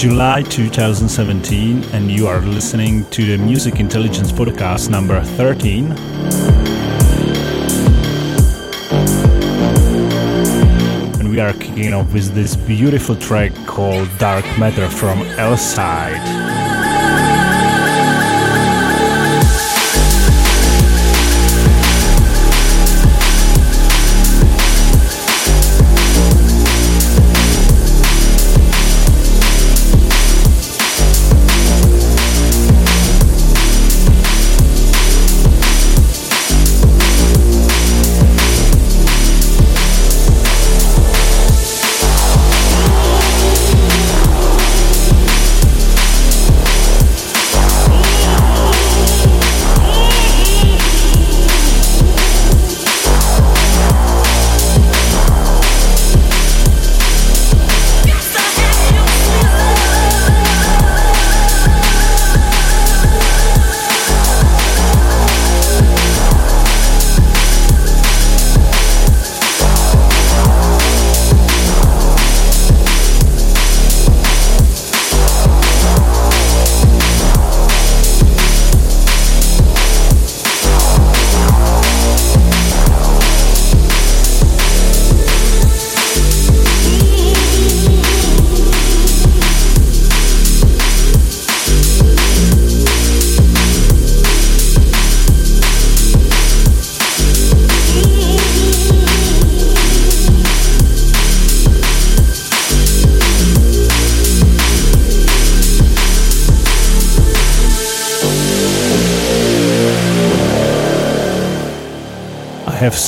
July 2017, and you are listening to the Music Intelligence Podcast number 13. And we are kicking off with this beautiful track called Dark Matter from L-Side. have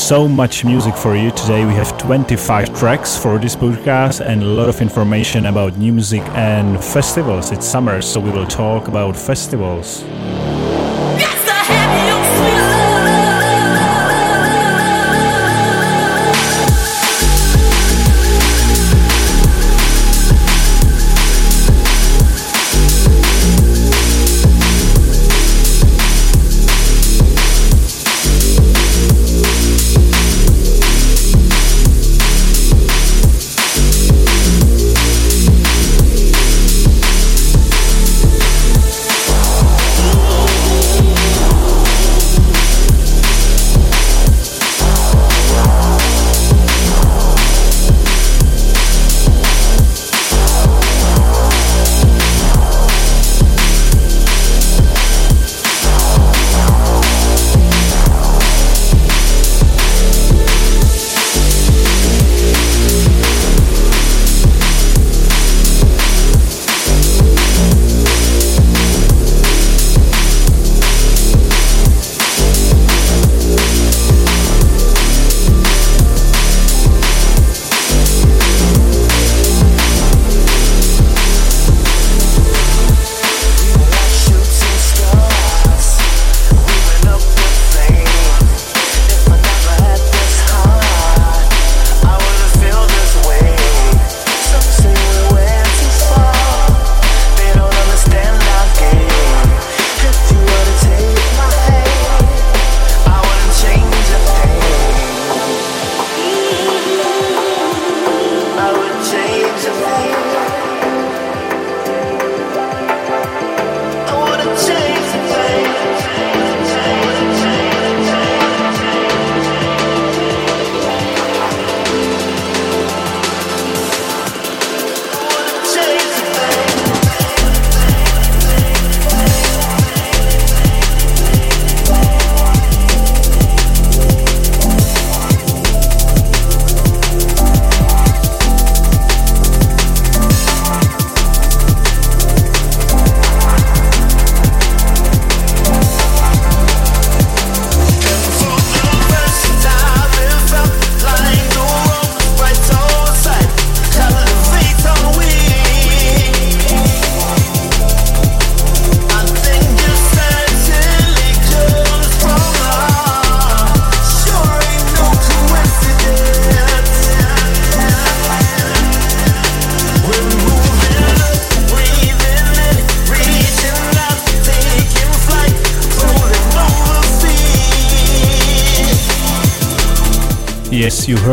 so much music for you today. We have 25 tracks for this podcast and a lot of information about new music and festivals. It's summer, so we will talk about festivals.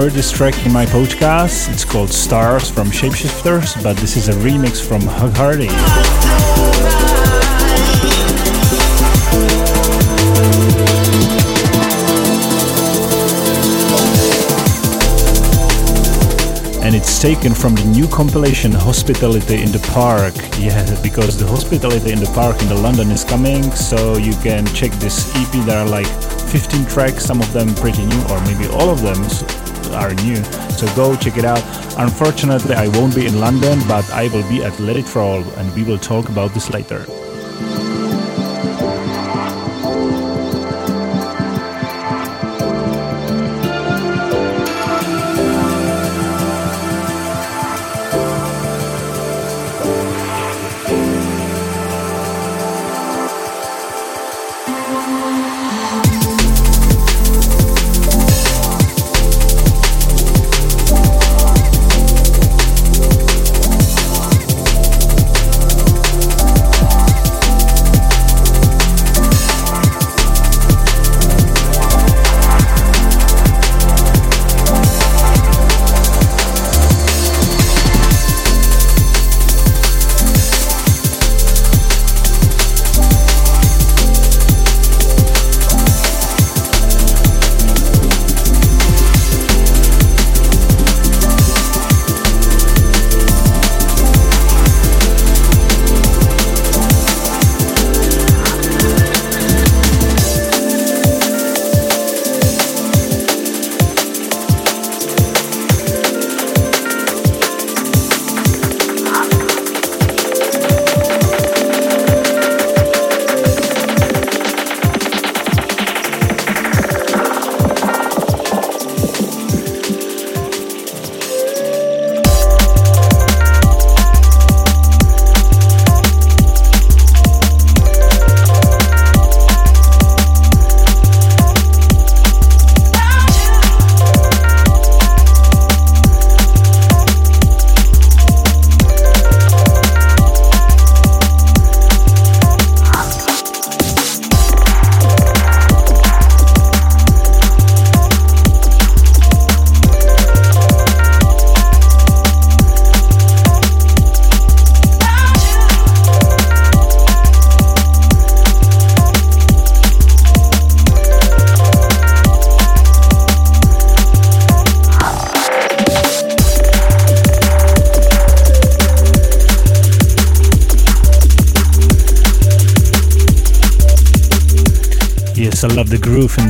Heard this track in my podcast. It's called Stars from Shapeshifters, but this is a remix from Hugh Hardie. and it's taken from the new compilation Hospitality in the Park. Yeah, because the Hospitality in the Park in the London is coming, so you can check this EP. There are like 15 tracks, some of them pretty new, or maybe all of them are new. So go check it out. Unfortunately, I won't be in London, but I will be at Let It Roll, and we will talk about this later.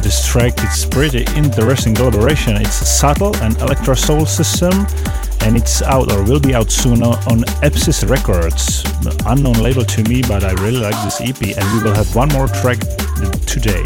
This track. It's pretty interesting collaboration. It's a subtle and Electrosoul System, and it's out or will be out soon on Epsis Records, unknown label to me, but I really like this EP. And we will have one more track today.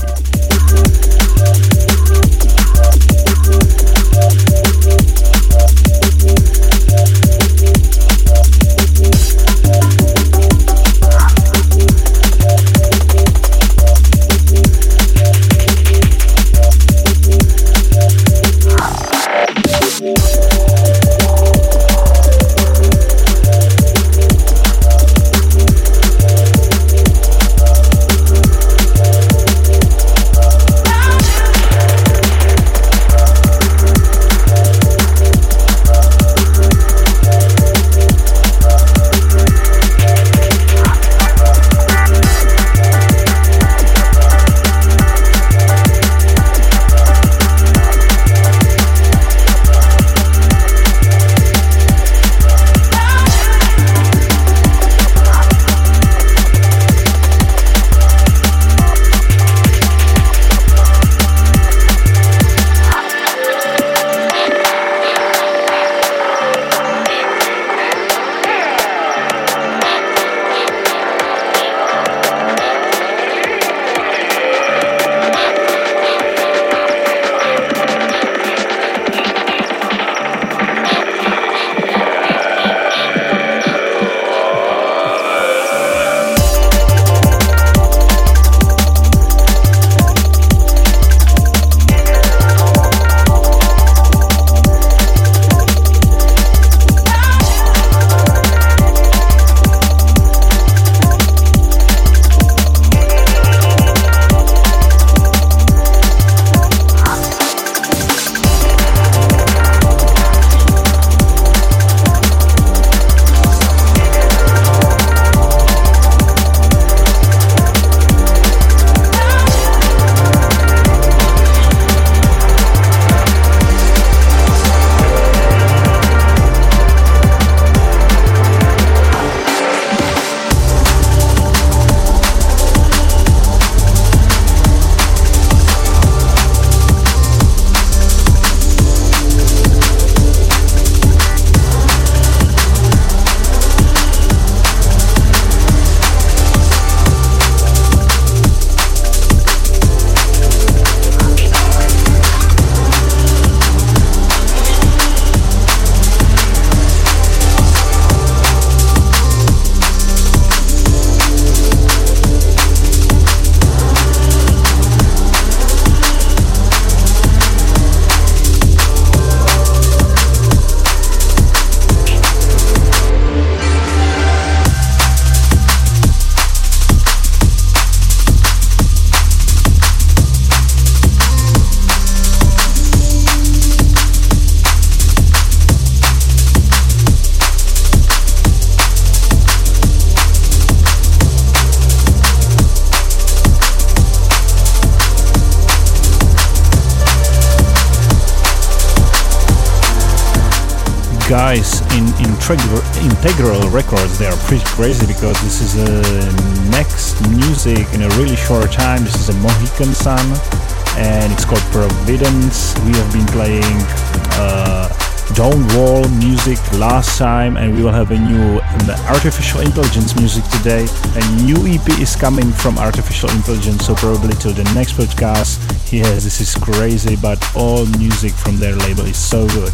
Guys in Integral, Integral Records, they are pretty crazy because this is a next music in a really short time. This is a Mohican Sun and it's called Providence. We have been playing uh, Dawn Wall music last time and we will have a new um, artificial intelligence music today. A new EP is coming from artificial intelligence, so probably to the next podcast. Yes, this is crazy, but all music from their label is so good.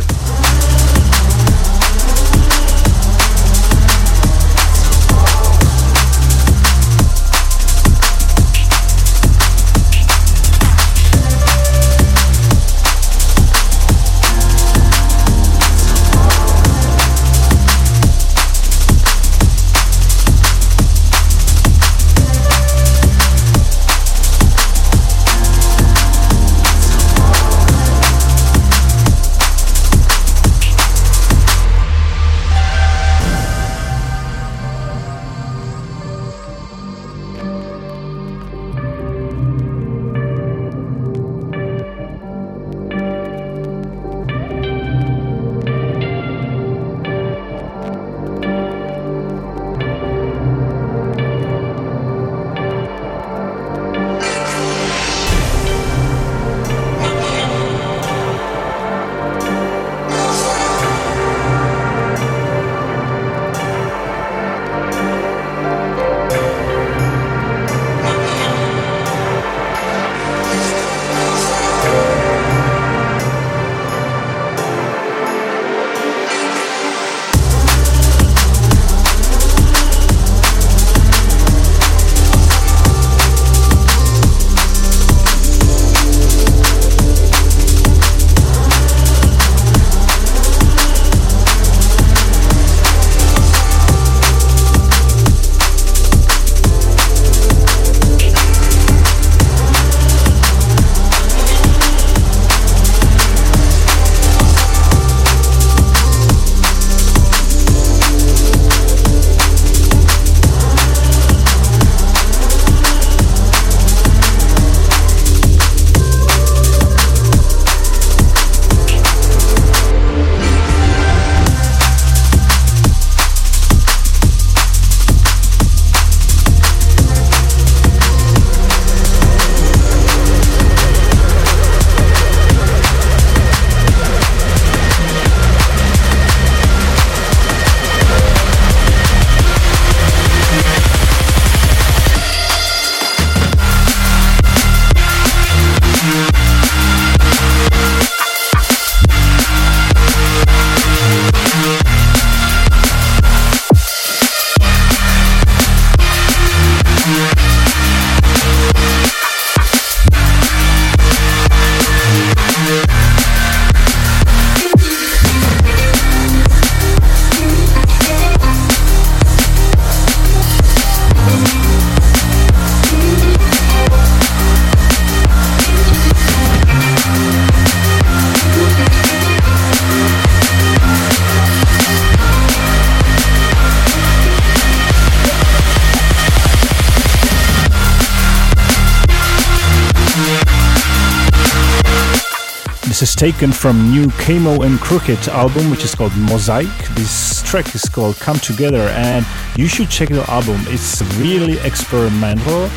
Taken from new Camo and Krooked album, which is called Mosaic. This track is called Come Together, and you should check the album. It's really experimental.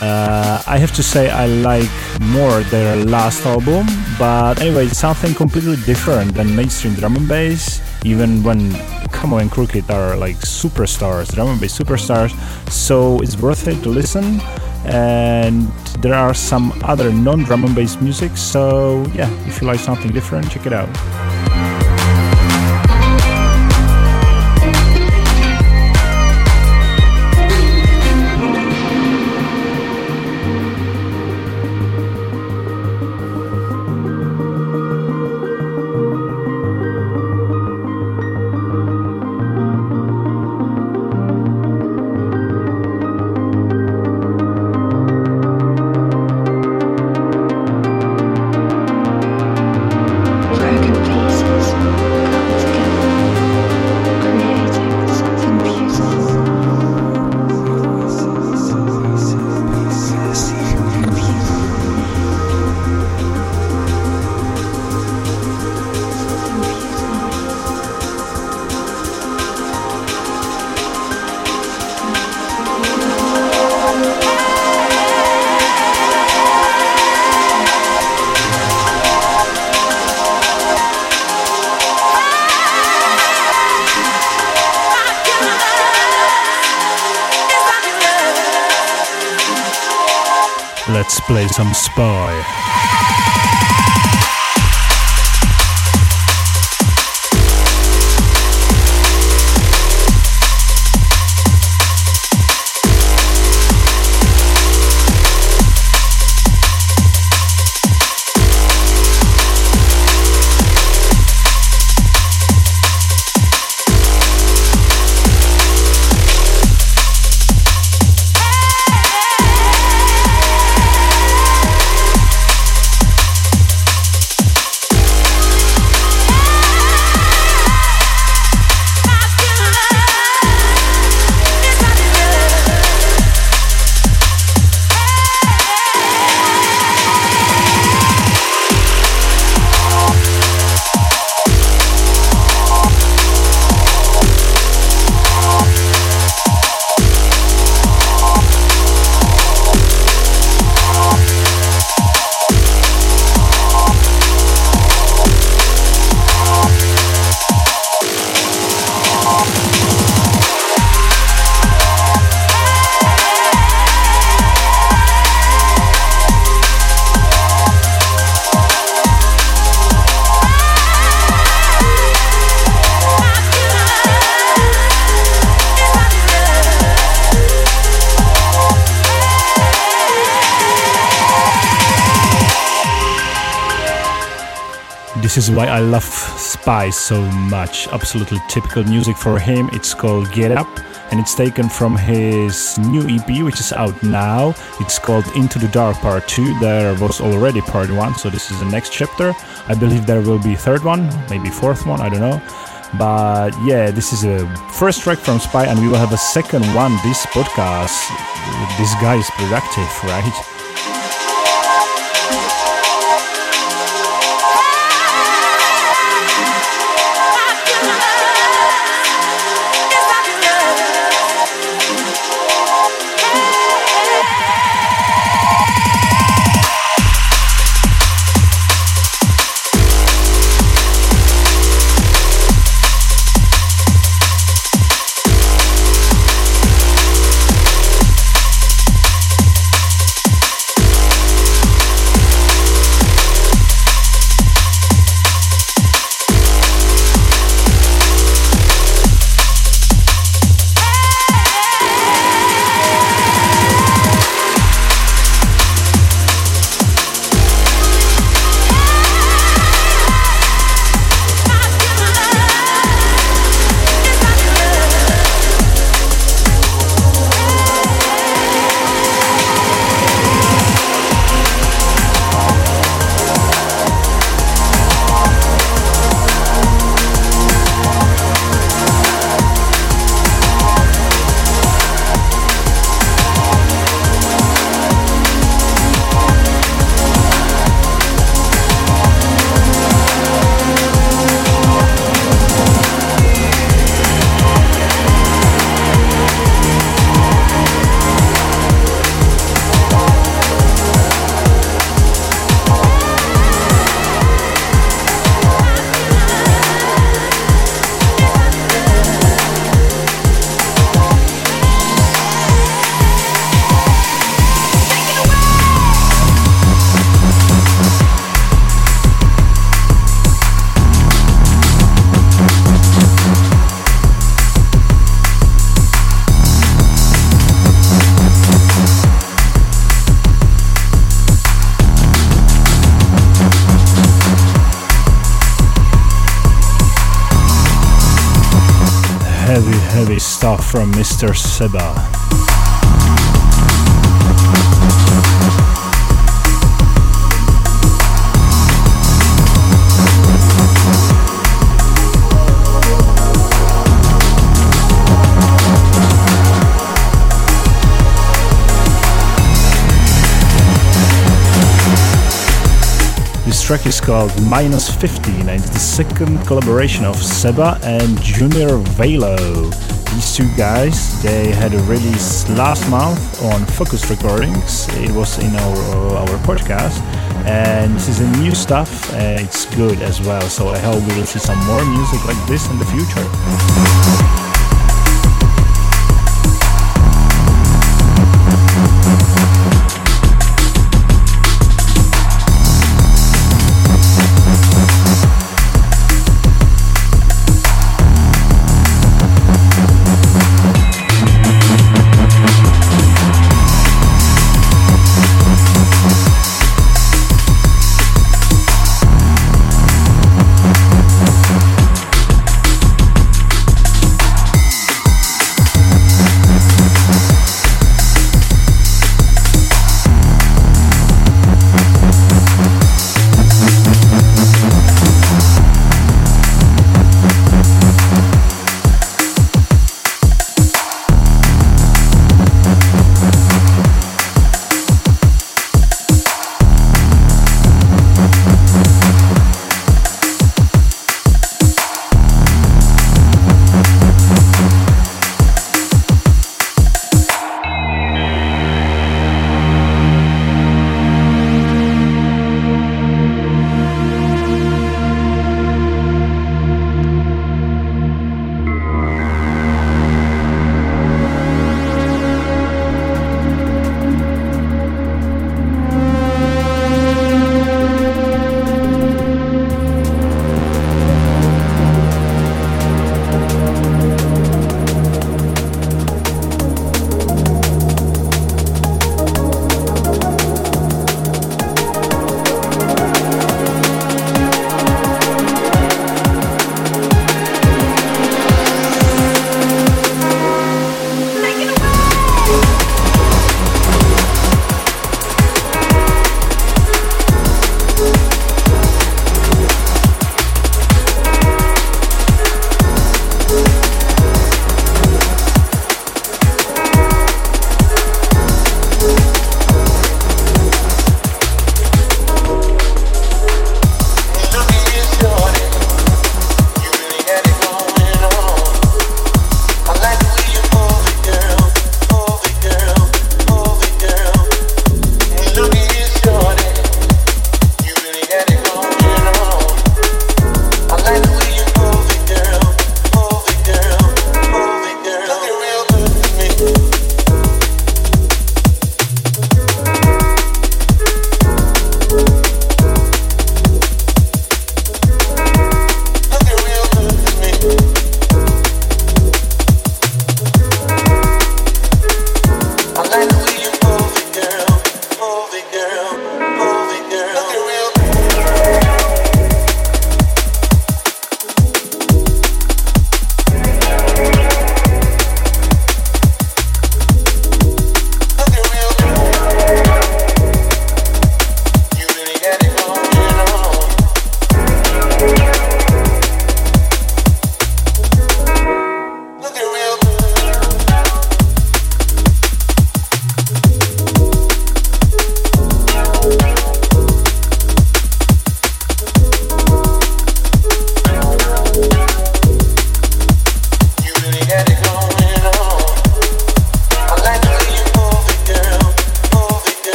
Uh, I have to say I like more their last album, but anyway, it's something completely different than mainstream drum and bass. Even when Camo and Krooked are like superstars, drum and bass superstars, so it's worth it to listen and there are some other non drum and bass music. So, yeah, if you like something different, check it out. Play some Spy. Spy so much. Absolutely typical music for him. It's called Get Up and it's taken from his new EP, which is out now. It's called Into the Dark Part 2. There was already Part 1, so this is the next chapter. I believe there will be third one, maybe fourth one, I don't know. But yeah, this is a first track from Spy, and we will have a second one this podcast. This guy is productive, right? Mr. Seba. This track is called Minus 15 and it's the second collaboration of Seba and Junior Velo. These two guys, they had a release last month on Fokuz Recordings. It was in our, our podcast and this is a new stuff. It's good as well, so I hope we will see some more music like this in the future.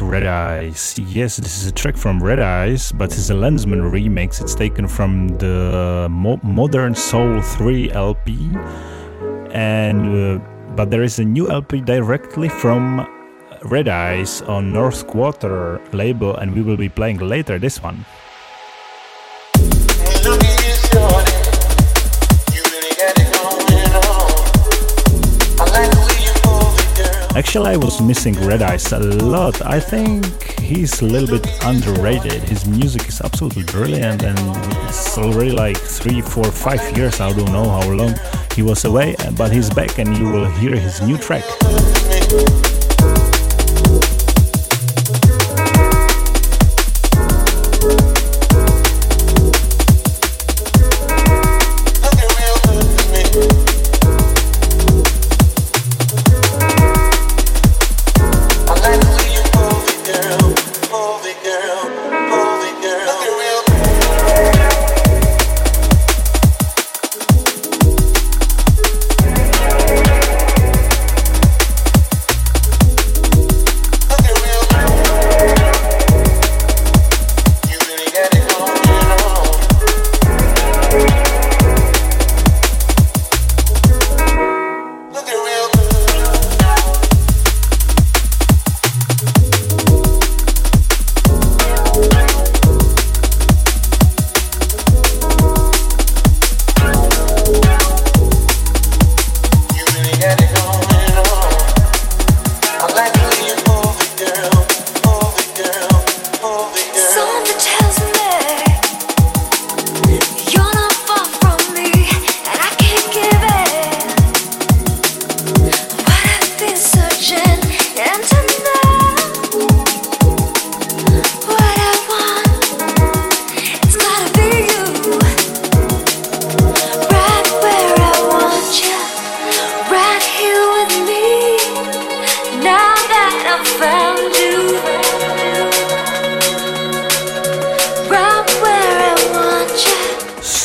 Red Eyes. Yes, this is a track from Red Eyes, but it's a Lenzman remix. It's taken from the Mo- Modern Soul 3 LP, and uh, but there is a new LP directly from Red Eyes on North Quarter label, and we will be playing later this one. Actually, I was missing Red Eyes a lot. I think he's a little bit underrated. His music is absolutely brilliant, and it's already like three, four, five years. I don't know how long he was away, but he's back, and you will hear his new track.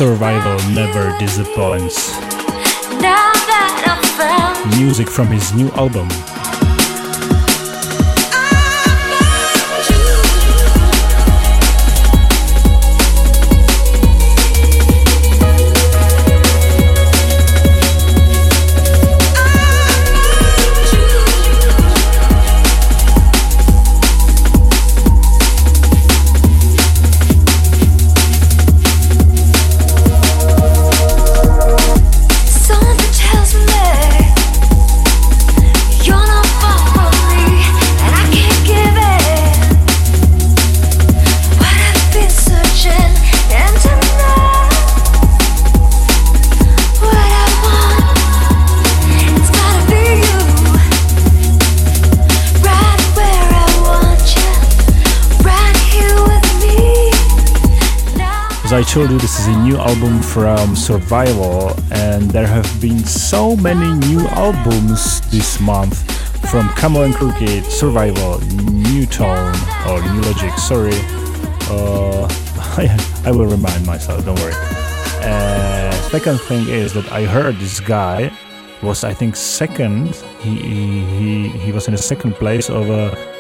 Survival never disappoints. Music from his new album. You, this is a new album from Survival, and there have been so many new albums this month from Camo and Krooked, Survival, Nu:Tone, or Nu:Logic, sorry. Uh, I, will remind myself, don't worry. Uh, second thing is that I heard this guy was, I think, second. He, he, he was in the second place of a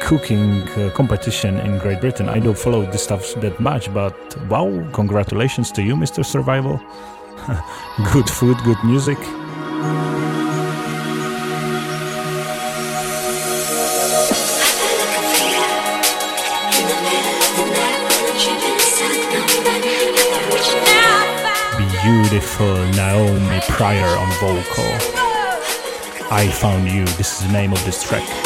cooking uh, competition in Great Britain. I don't follow this stuff that much, but wow, congratulations to you, Mr. Survival. good food, good music. Beautiful Naomi Pryor on vocal. I Found You, this is the name of this track.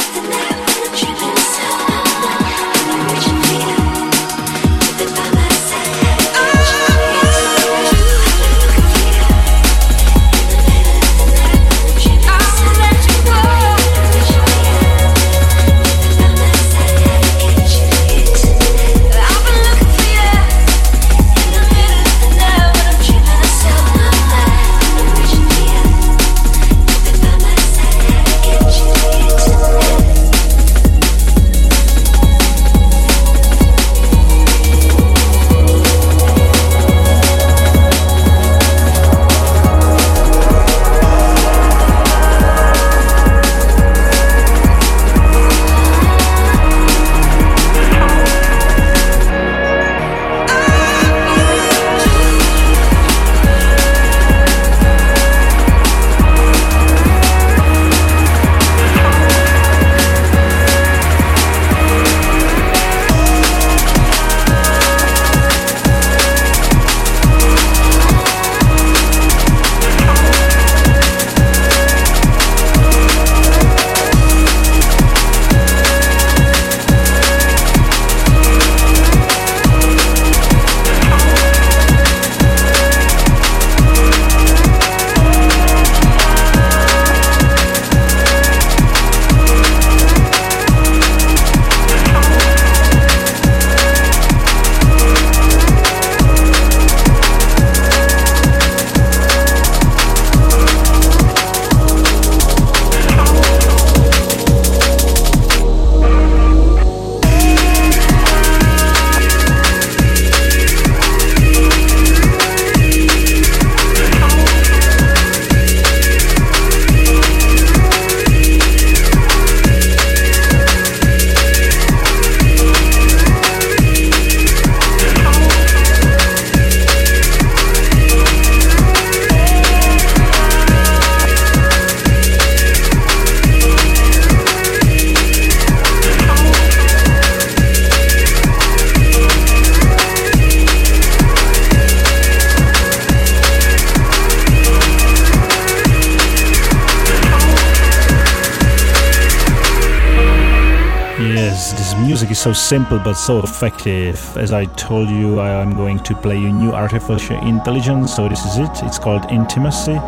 Simple but so effective. As I told you, I am going to play you new artificial intelligence, so this is it. It's called Intimacy,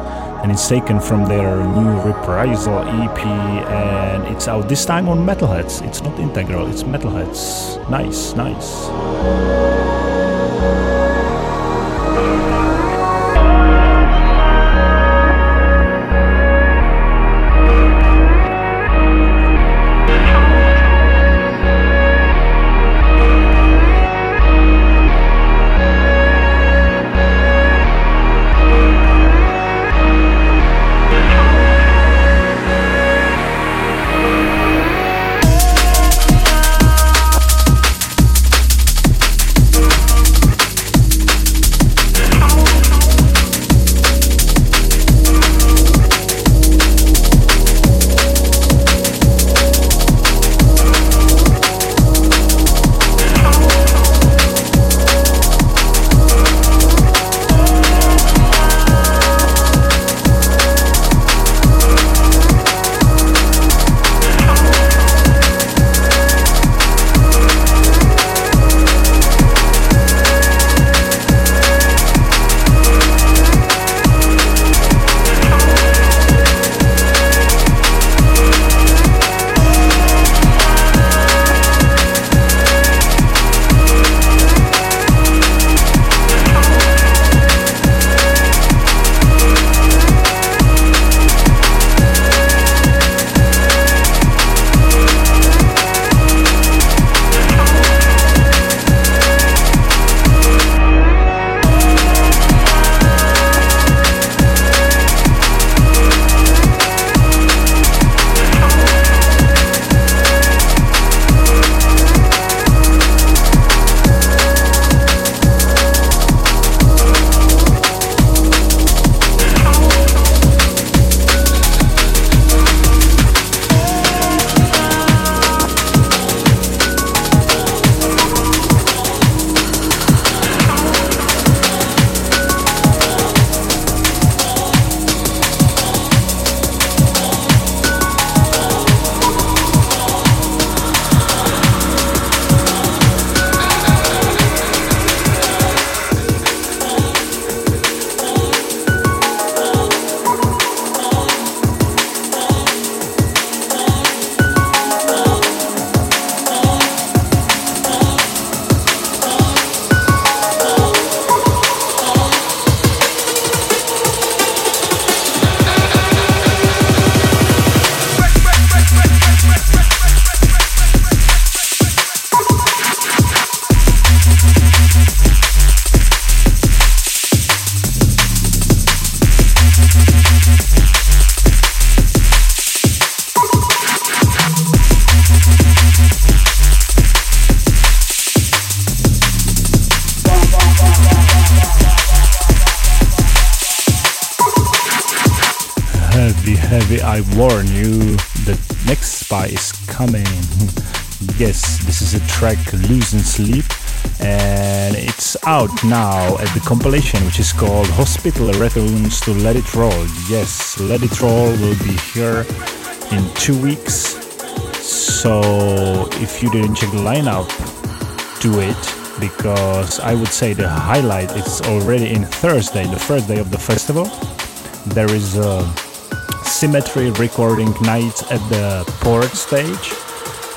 and it's taken from their new Reprisal EP, and it's out this time on Metalheadz. It's not integral, it's Metalheadz. Nice, nice. Track Lose and Sleep, and it's out now at the compilation which is called Hospital Returns to Let It Roll. Yes, Let It Roll will be here in two weeks. So if you didn't check the lineup, do it because I would say the highlight is already in Thursday, the first day of the festival. There is a Symmetry recording night at the port stage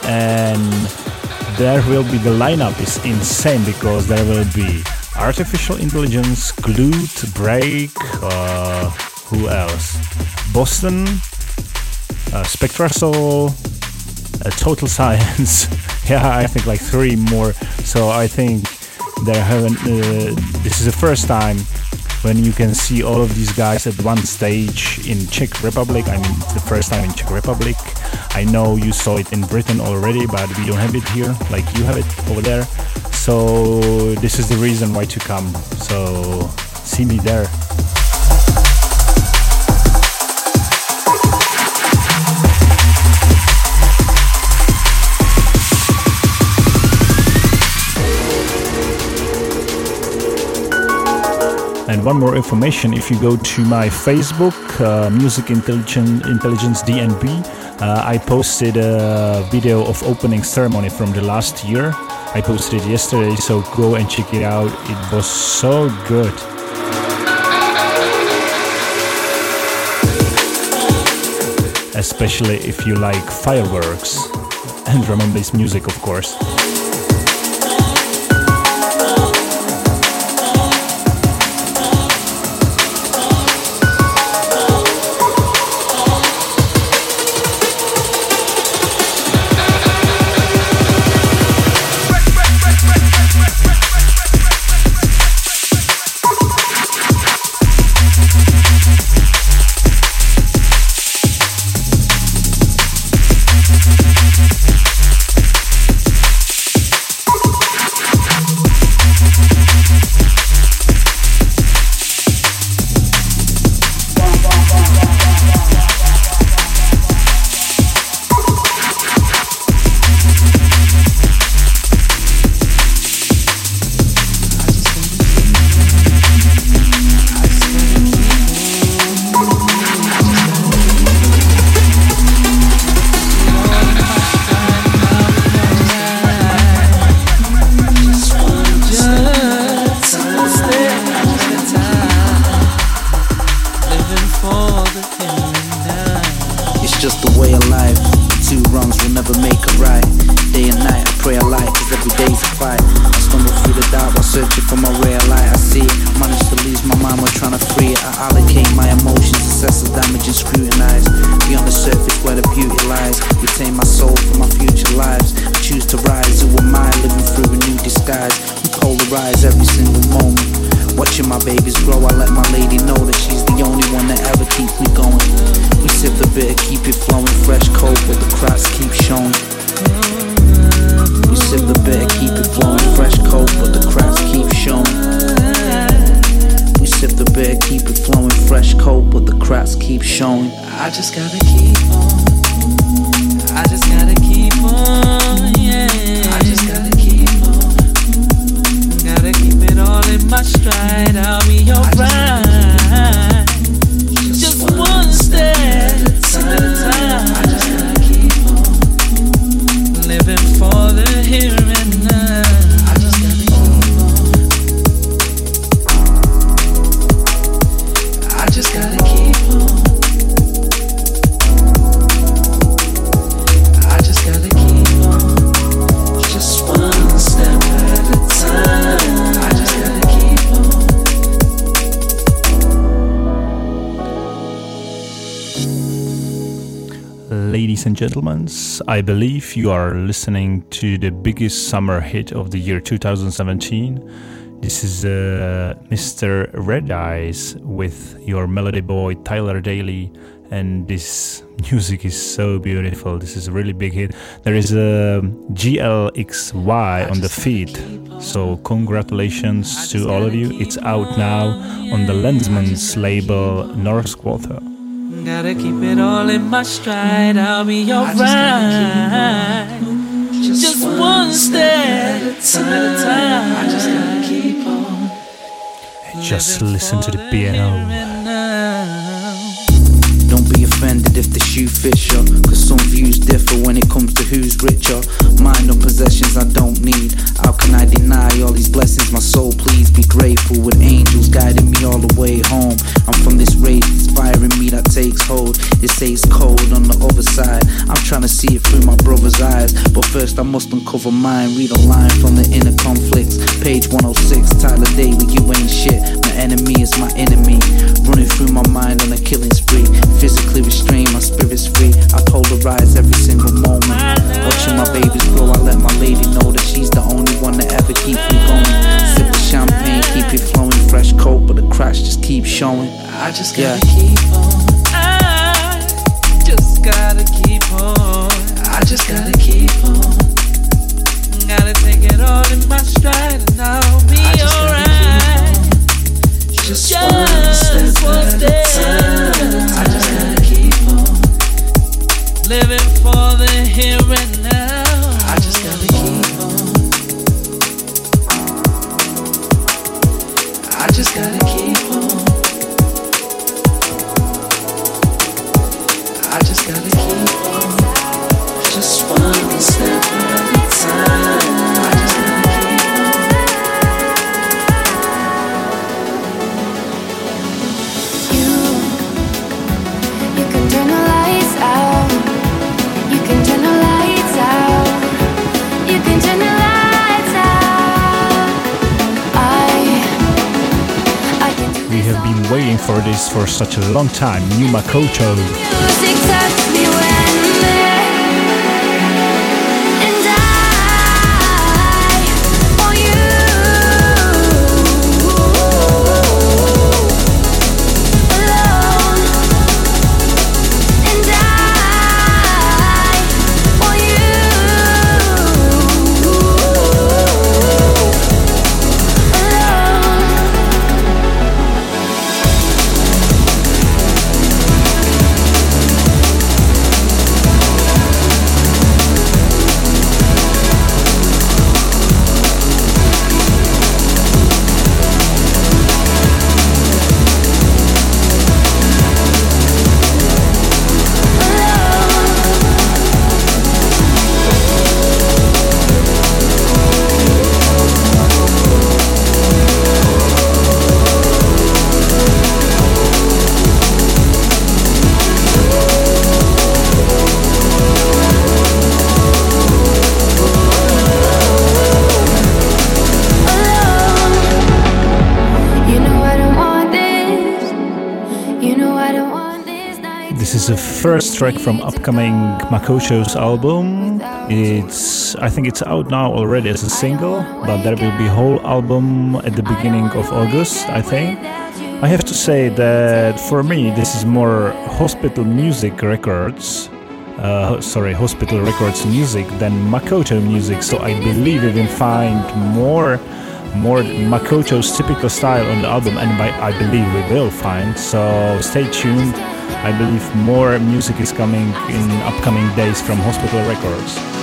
and there will be the lineup is insane because there will be artificial intelligence, Glute, Break, uh, who else? Boston, uh, SpectraSoul, uh, Total Science. yeah, I think like three more. So I think there haven't. Uh, this is the first time when you can see all of these guys at one stage in Czech Republic. I mean, it's the first time in Czech Republic. I know you saw it in Britain already, but we don't have it here like you have it over there. So this is the reason why to come. So see me there. One more information if you go to my Facebook, uh, Music Intelligence, Intelligence DNB, uh, I posted a video of opening ceremony from the last year. I posted it yesterday, so go and check it out. It was so good. Especially if you like fireworks and drum and music, of course. eyes every single moment. Watching my babies grow, I let my lady know that she's the only one that ever keeps me going. We sip the bitter, keep it flowing, fresh cold, but the cracks keep showing. We sip the bitter, keep it flowing, fresh cold, but the cracks keep showing. We sip the bitter, keep it flowing, fresh cold, but the cracks keep showing. I just gotta keep on. I just gotta keep on. that's right, I'll be your ride. Gentlemen, I believe you are listening to the biggest summer hit of the year 2017. This is uh, Mr. Redeyes with your melody boy Tyler Daley, and this music is so beautiful. This is a really big hit. There is a GLXY on the feed, so congratulations to all of you. It's out now on the Lenzman's label North Quarter. Gotta keep it all in my stride. I'll be alright. Just, just one step at a time. I just gotta keep on. Just listen to the piano offended if the shoe fits you. Cause some views differ when it comes to who's richer. Mind on possessions I don't need. How can I deny all these blessings? My soul, please be grateful with angels guiding me all the way home. I'm from this race, inspiring me that takes hold. It stays cold on the other side. I'm trying to see it through my brother's eyes. But first, I must uncover mine. Read a line from the inner conflicts. Page 106, Tyler Daley, you ain't shit. My enemy is my enemy. Running through my mind on a killing spree. Physically restrained, my spirit's free. I polarize every single moment. Watching my babies grow, I let my lady know that she's the only one that ever keeps me going. Sip the champagne, keep it flowing. Fresh coat, but the cracks just keep showing. I just gotta yeah. keep on. I just gotta keep on. I just gotta keep on. Gotta take it all in my stride and I'll be alright. Just, just one step such a long time. New Makoto. Track from upcoming Makoto's album. It's I think it's out now already as a single, but there will be whole album at the beginning of August, I think. I have to say that for me this is more hospital music records. Uh, sorry, hospital records music than Makoto music, so I believe we will find more more Makoto's typical style on the album, and I believe we will find. So stay tuned. I believe more music is coming in upcoming days from Hospital Records.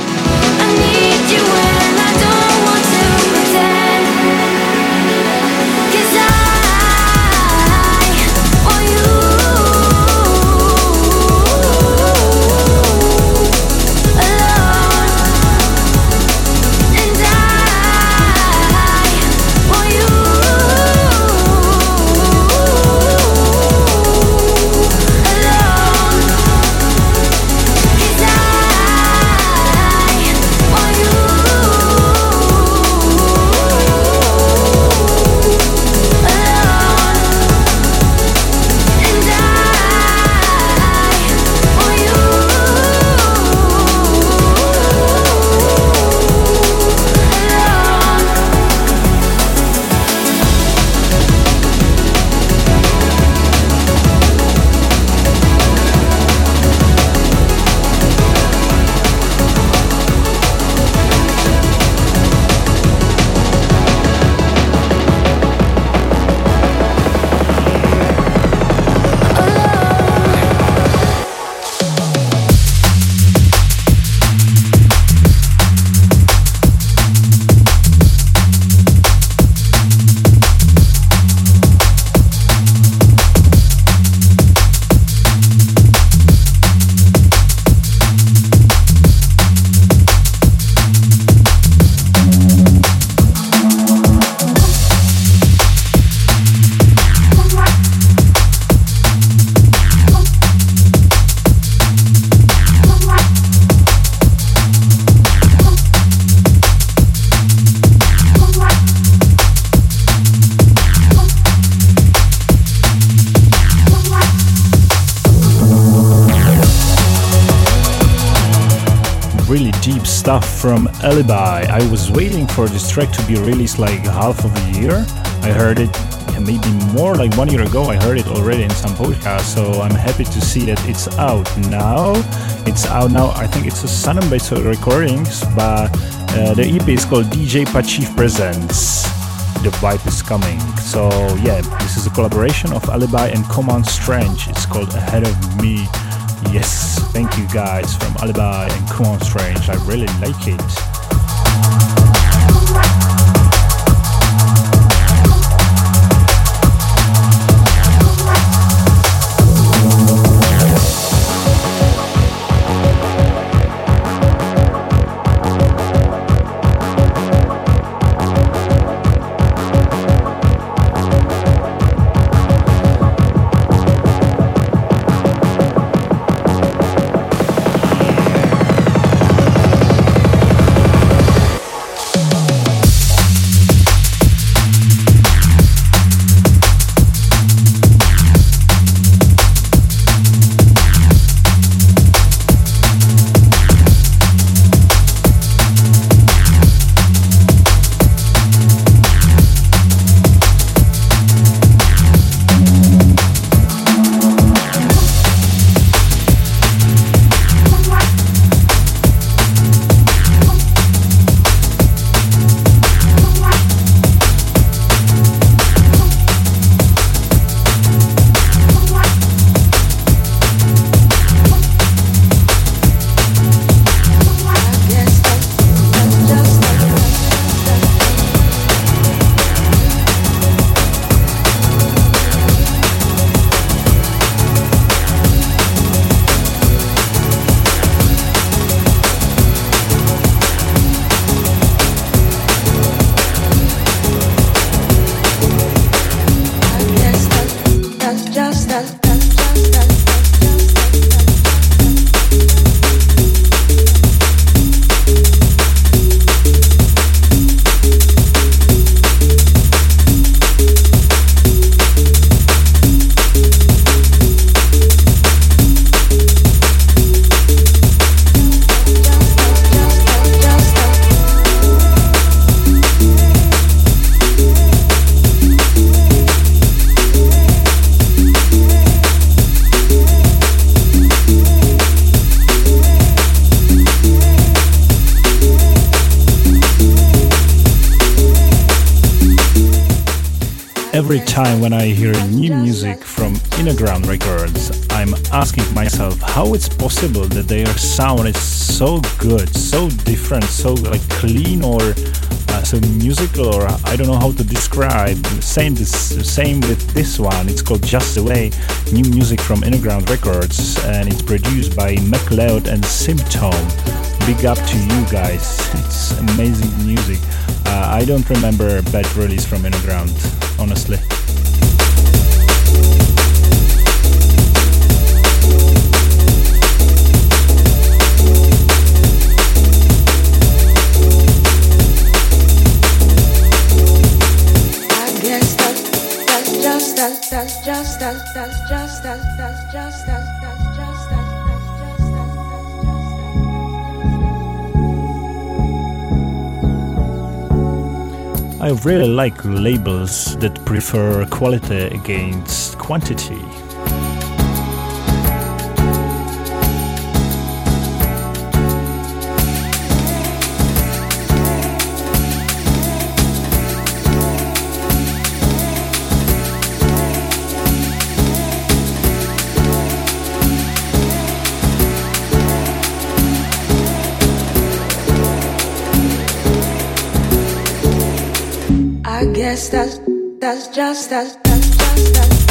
Alibi. I was waiting for this track to be released like half of a year. I heard it maybe more like one year ago. I heard it already in some podcast, so I'm happy to see that it's out now. It's out now. I think it's a Sun and Bass recordings, but uh, the EP is called DJ Patife Presents. The vibe is coming. So yeah, this is a collaboration of Alibi and Command Strange. It's called Ahead of Me. Yes, thank you guys from Alibi and Command Strange. I really like it. Time when I hear new music from Innerground Records, I'm asking myself how it's possible that their sound is so good, so different, so like clean or uh, so musical, or I don't know how to describe. Same this, same with this one. It's called Just the Way, new music from Innerground Records, and it's produced by MacLeod and Symptom. Big up to you guys! It's amazing music. Uh, I don't remember a bad release from Innerground, honestly. Really like labels that prefer quality against quantity. Guess that's that's just that's that's just that's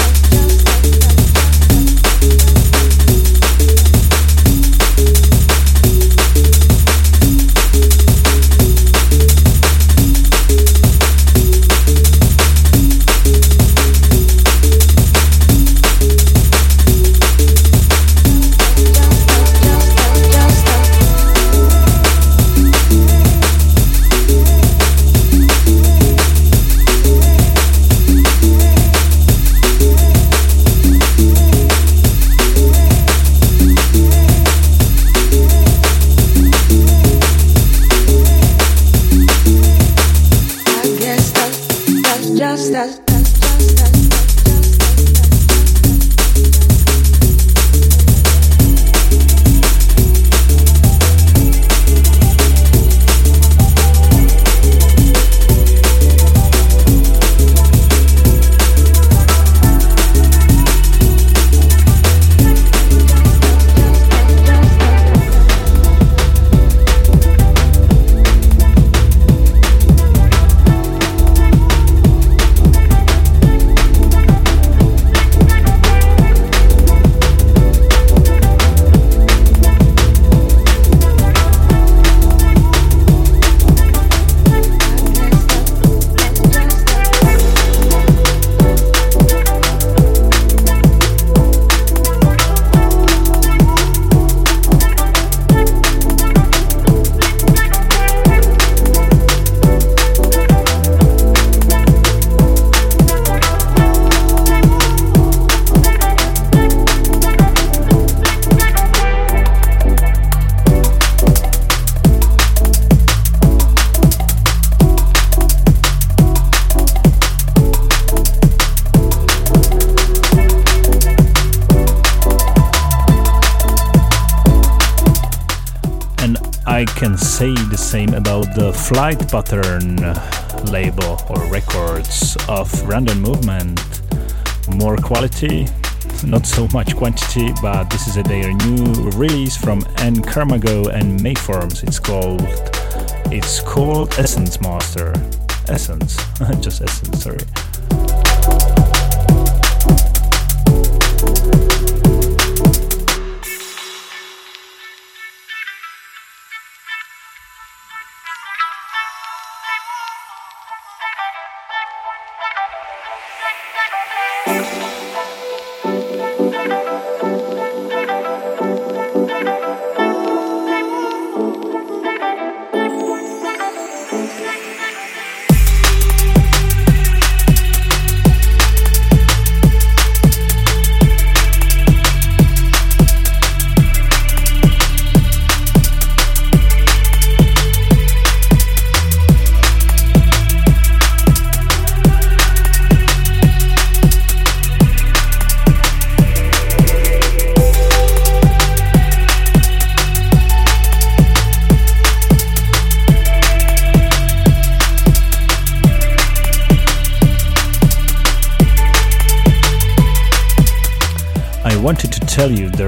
flight pattern label or records of random movement. More quality, not so much quantity, but this is a their new release from Enkarmago and Mayforms. It's called it's called Essence Master. Essence, just Essence, sorry.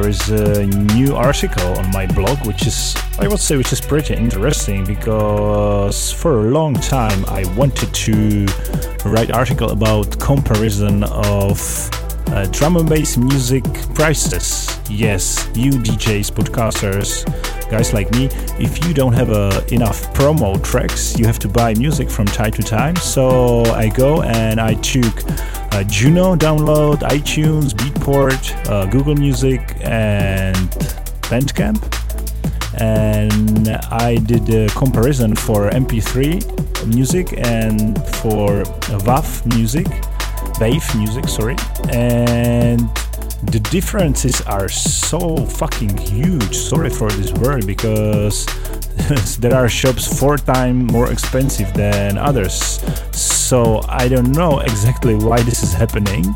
There is a new article on my blog, which is, I would say, which is pretty interesting because for a long time I wanted to write article about comparison of uh, drum and bass music prices. Yes, you DJs, podcasters, guys like me, if you don't have uh, enough promo tracks, you have to buy music from time to time. So I go and I took uh, Juno download, iTunes, Beatport, uh, Google Music, and Bandcamp. And I did a comparison for MP3 music and for WAV music, WAV music, sorry. And the differences are so fucking huge. Sorry for this word because there are shops four times more expensive than others. So I don't know exactly why this is happening.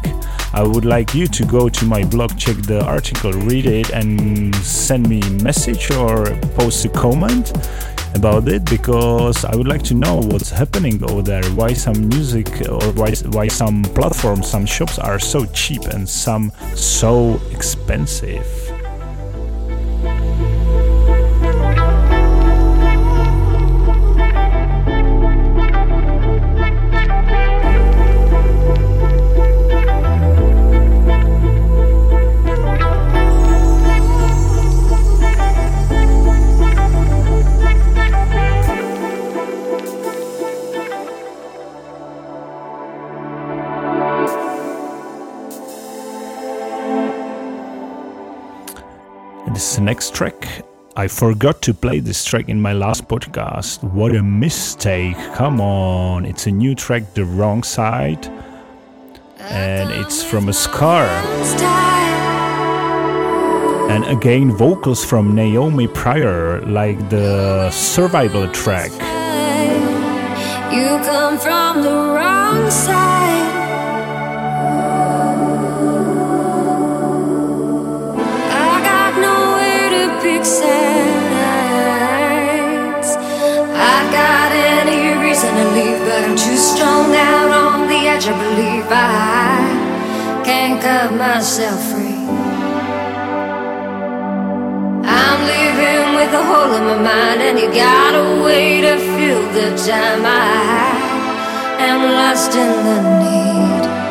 I would like you to go to my blog, check the article, read it, and send me a message or post a comment about it because I would like to know what's happening over there. Why some music or why why some platforms, some shops are so cheap and some so expensive. Next track. I forgot to play this track in my last podcast. What a mistake. Come on. It's a new track, The Wrong Side. And it's from a scar. And again, vocals from Naomi Pryor, like the survival track. You come from the wrong side. To leave, but I'm too strong out on the edge. I believe I can't cut myself free. I'm living with a hole in my mind, and you got a way to fill the time I am lost in the need.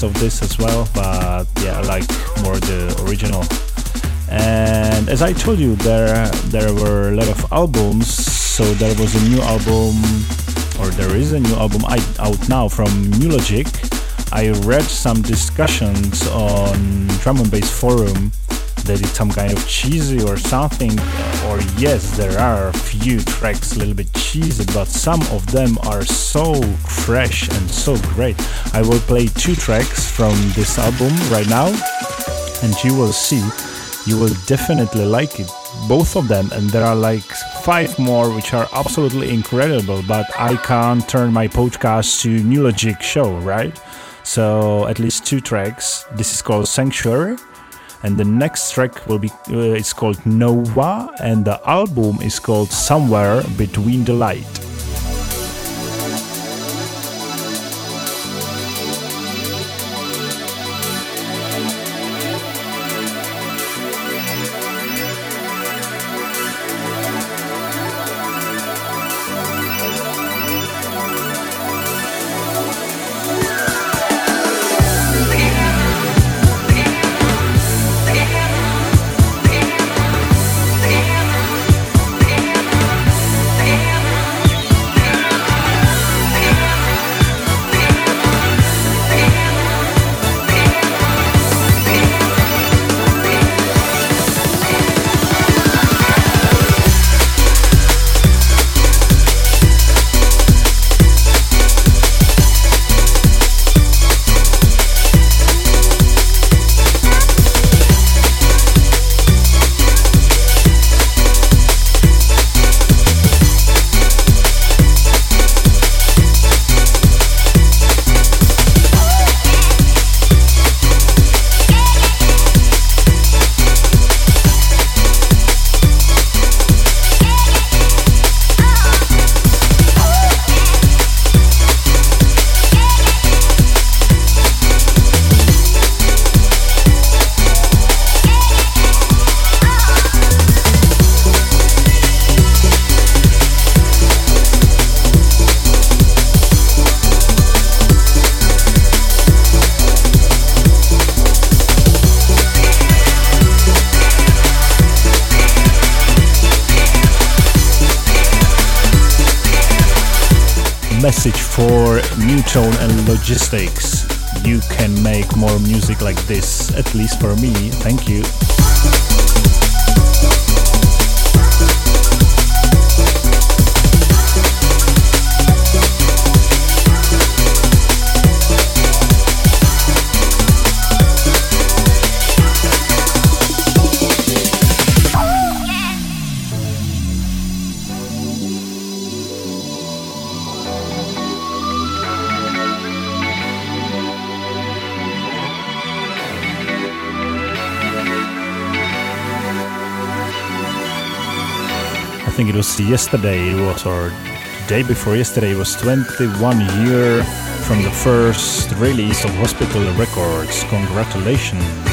Of this as well, but yeah, I like more the original. And as I told you, there there were a lot of albums. So there was a new album, or there is a new album out now from Nu:Logic. I read some discussions on Drum and Bass Forum that it's some kind of cheesy or something. Or yes, there are a few tracks a little bit cheesy, but some of them are so fresh and so great. I will play two tracks from this album right now, and you will see you will definitely like it. Both of them, and there are like five more which are absolutely incredible, but I can't turn my podcast to Nu:Logic show, right? So at least two tracks. This is called Sanctuary, and the next track will be uh, it's called Nova, and the album is called Somewhere Between the Light. Logistics. You can make more music like this, at least for me. Thank you. Yesterday, it was, or day before yesterday, was 21 year from the first release of Hospital Records. Congratulations.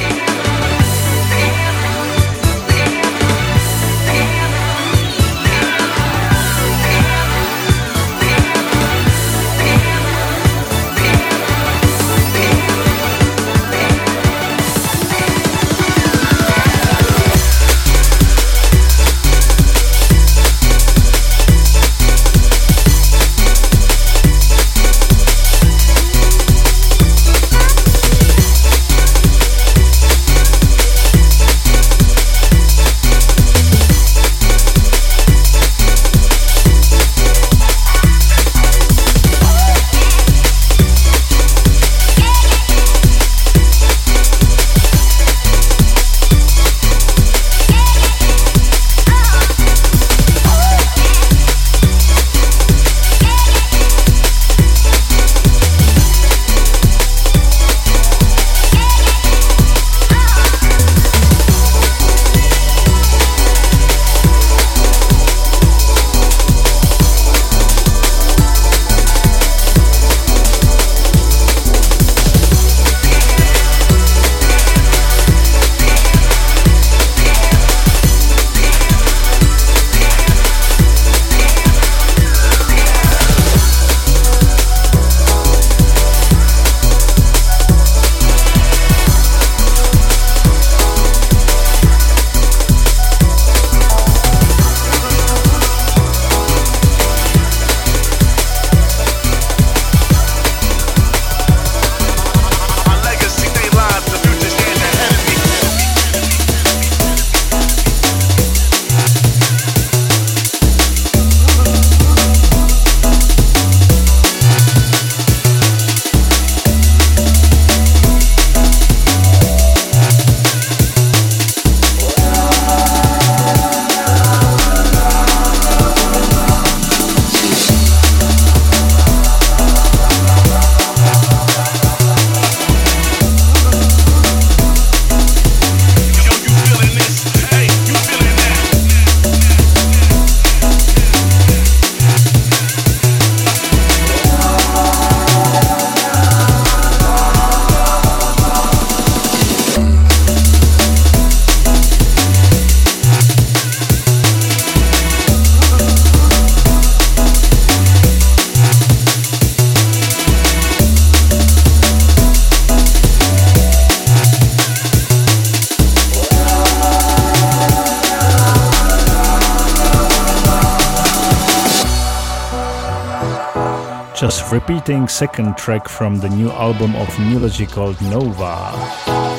Repeating second track from the new album of Nu:Logic called Nova.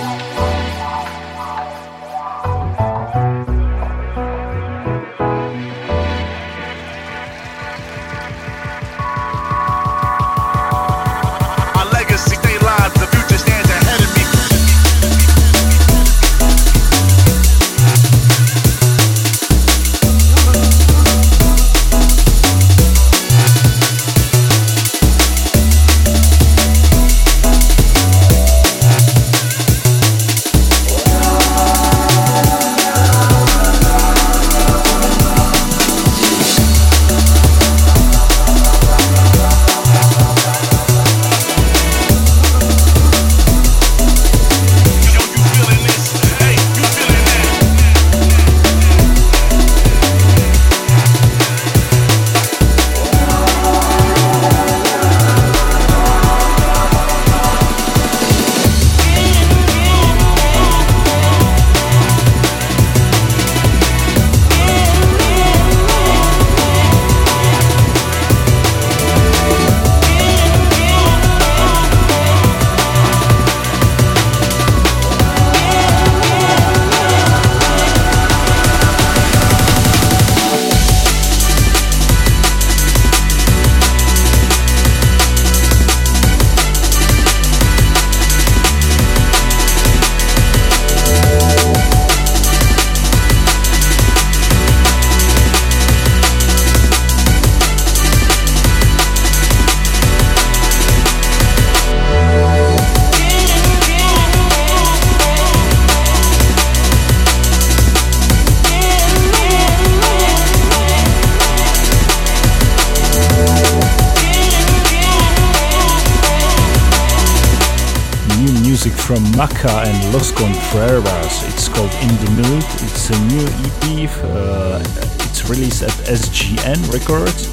Contreras. It's called In the Mood. It's a new EP. Uh, it's released at SGN Records.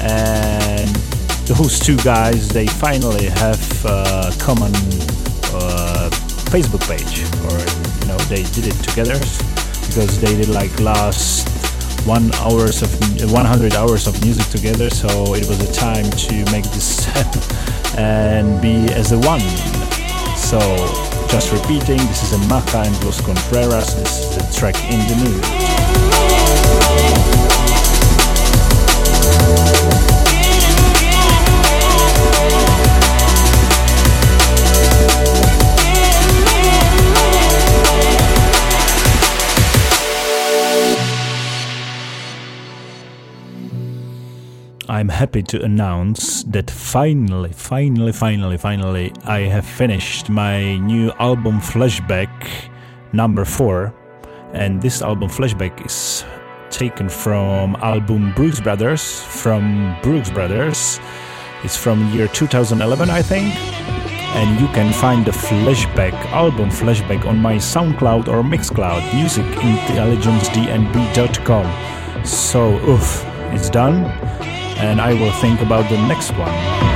And those two guys, they finally have a common uh, Facebook page. Or, you know, they did it together because they did like last one hours of 100 hours of music together so it was a time to make this step and be as a one so just repeating, this is a Maka and Los Contreras, this is the track In the Mood. I'm happy to announce that finally, finally, finally, finally, I have finished my new album Flashback number four. And this album Flashback is taken from album Brooks Brothers from Brooks Brothers. It's from year 2011, I think. And you can find the Flashback album Flashback on my SoundCloud or Mixcloud, musicintelligencednb.com. So, oof, it's done and I will think about the next one.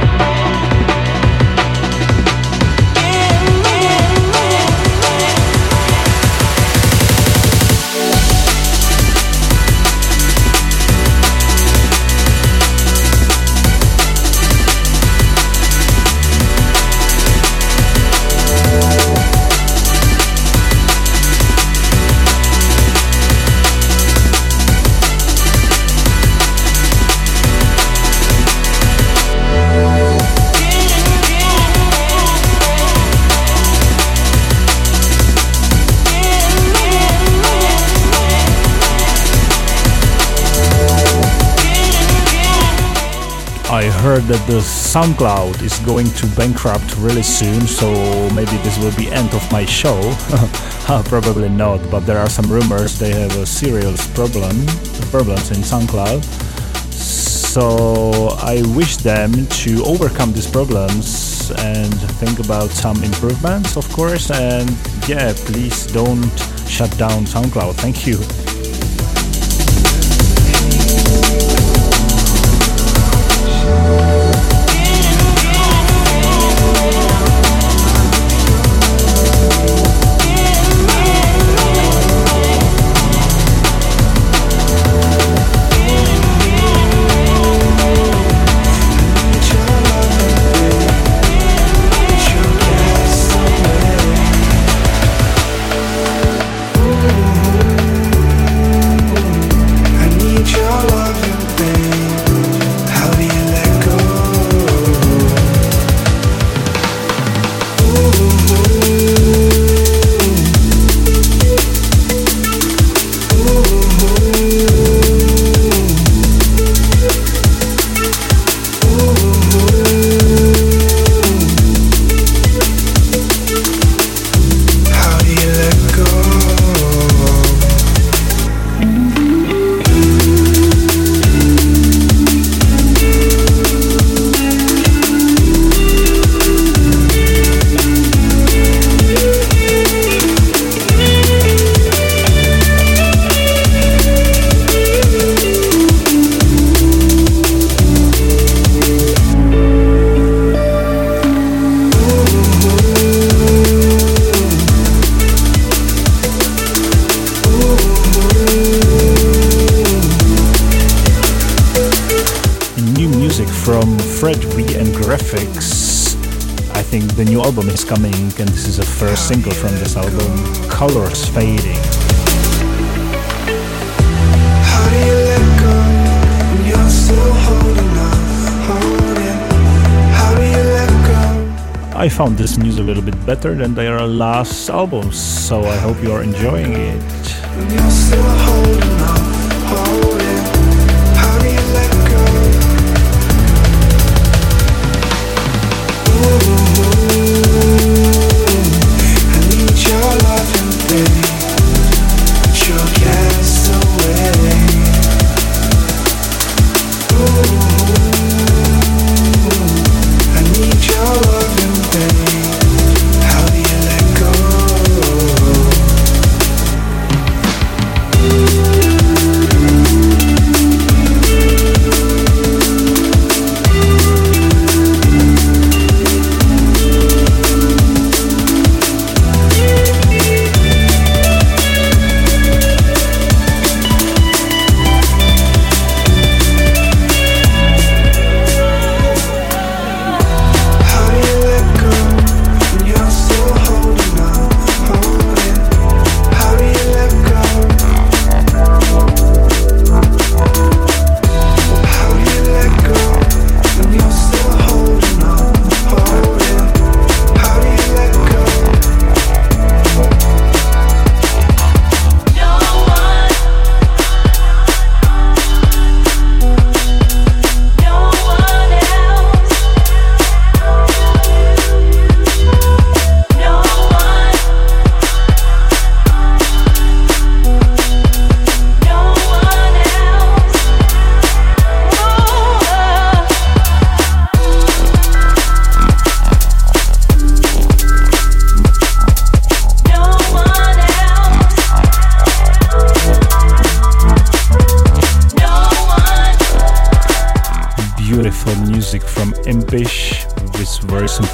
I heard that the SoundCloud is going to bankrupt really soon, so maybe this will be end of my show. Uh, probably not, but there are some rumors they have a serious problem problems in SoundCloud. So I wish them to overcome these problems and think about some improvements, of course. And yeah, please don't shut down SoundCloud. Thank you. Album is coming, and this is the first single from this album, Colors Fading. How do you let go when you're still holding on, holding? How do you let go? I found this news a little bit better than their last albums, so I hope you are enjoying it.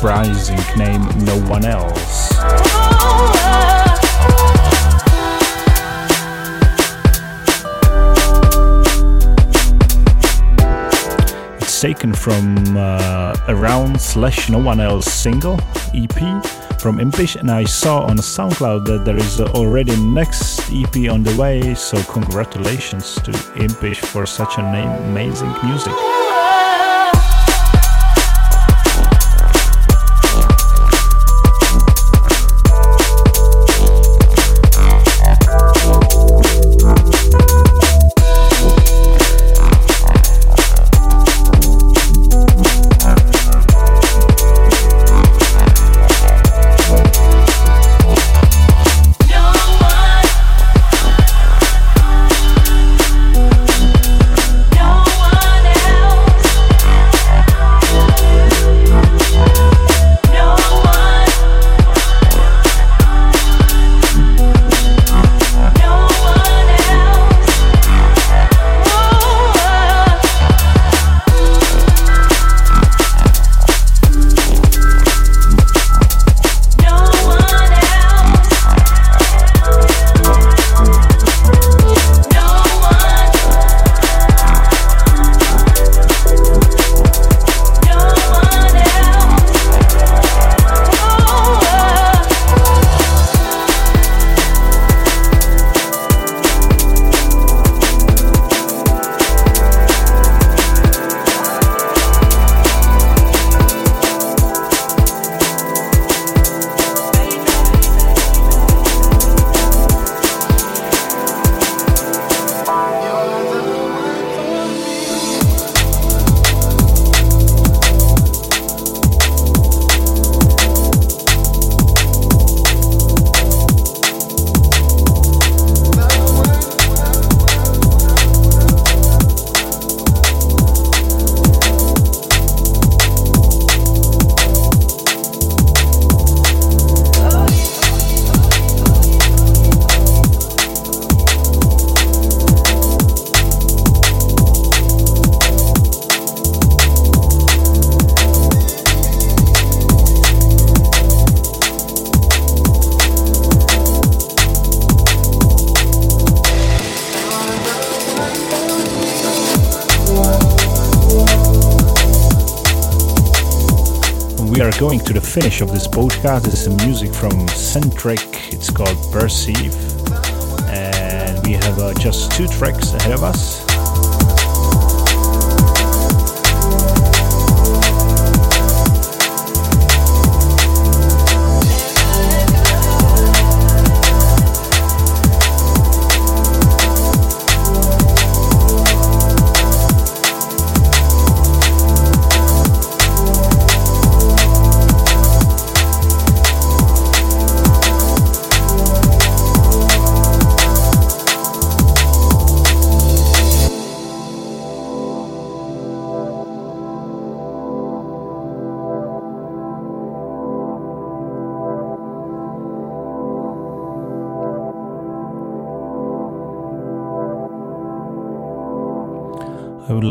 Surprising name No One Else. It's taken from uh, Around slash No One Else single EP from Impish, and I saw on SoundCloud that there is already next EP on the way. So congratulations to Impish for such an amazing music. We are going to the finish of this podcast. This is music from Centric. It's called Perceive. And we have uh, just two tracks ahead of us.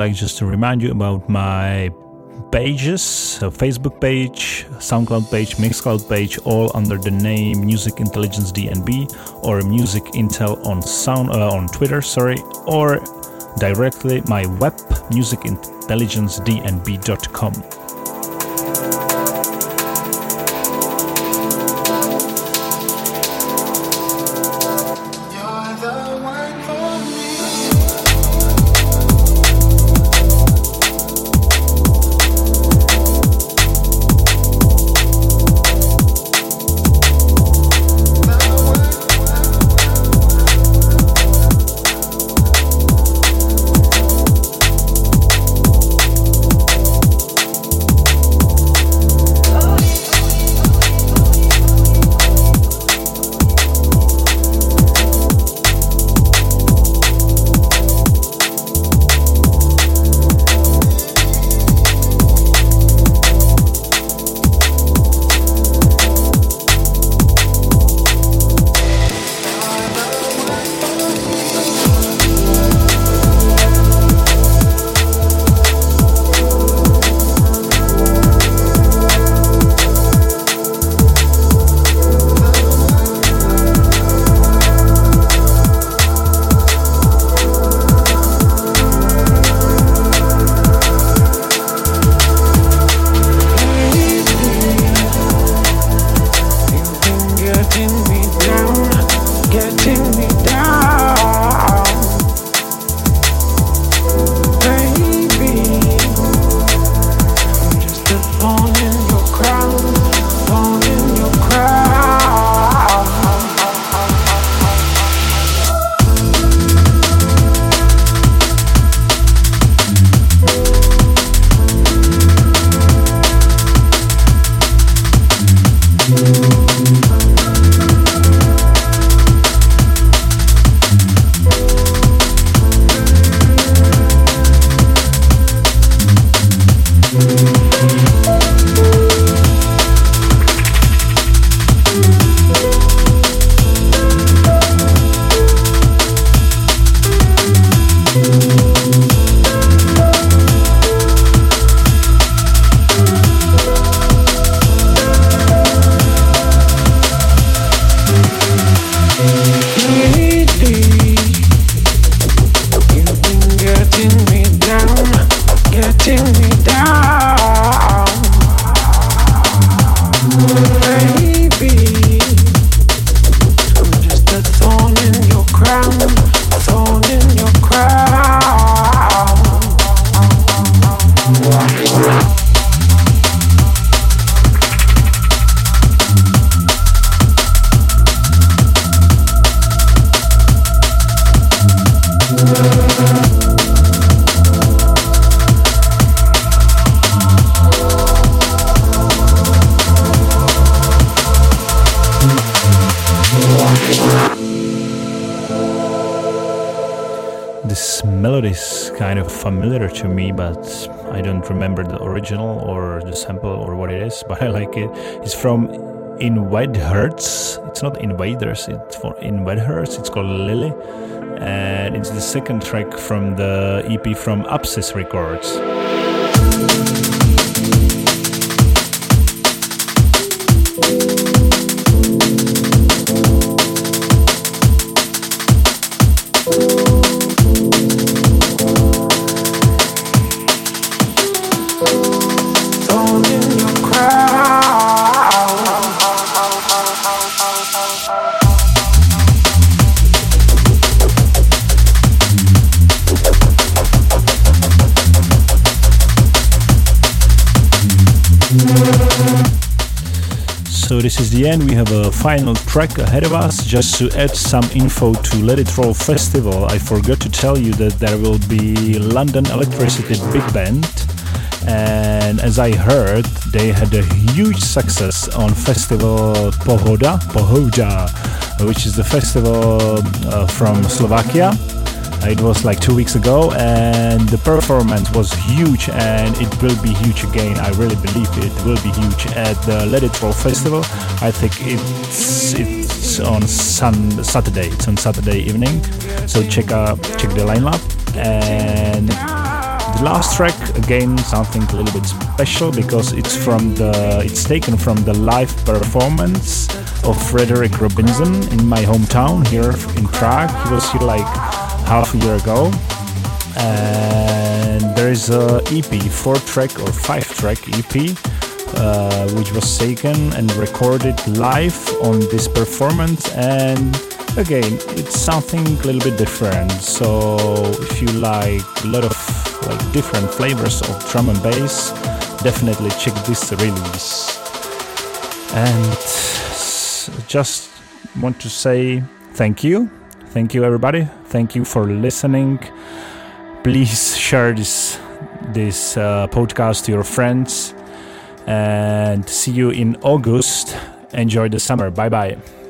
Like just to remind you about my pages Facebook page, SoundCloud page, Mixcloud page, all under the name Music Intelligence DNB or Music Intel on Sound uh, on Twitter, sorry, or directly my web musicintelligencednb.com. to me, but I don't remember the original or the sample or what it is, but I like it. It's from Invaders. It's not Invaders, it's for Invaders. It's called Lily. And it's the second track from the EP from Apsis Records. The end. We have a final track ahead of us. Just to add some info to Let It Roll Festival, I forgot to tell you that there will be London Electricity Big Band. And as I heard, they had a huge success on festival Pohoda, Pohoda, which is the festival uh, from Slovakia it was like two weeks ago, and the performance was huge, and it will be huge again. I really believe it will be huge at the Let It Roll Festival. I think it's it's on sun Saturday. It's on Saturday evening, so check out check the lineup and. The last track again something a little bit special because it's from the it's taken from the live performance of Frederic Robinson in my hometown here in Prague. He was here like half a year ago. And there is a EP, four track or five track EP, uh, which was taken and recorded live on this performance. And again, it's something a little bit different. So if you like a lot of like different flavors of drum and bass, definitely check this release. And just want to say thank you Thank you, everybody. Thank you for listening. Please share this this uh, podcast to your friends, and see you in August. Enjoy the summer. Bye bye.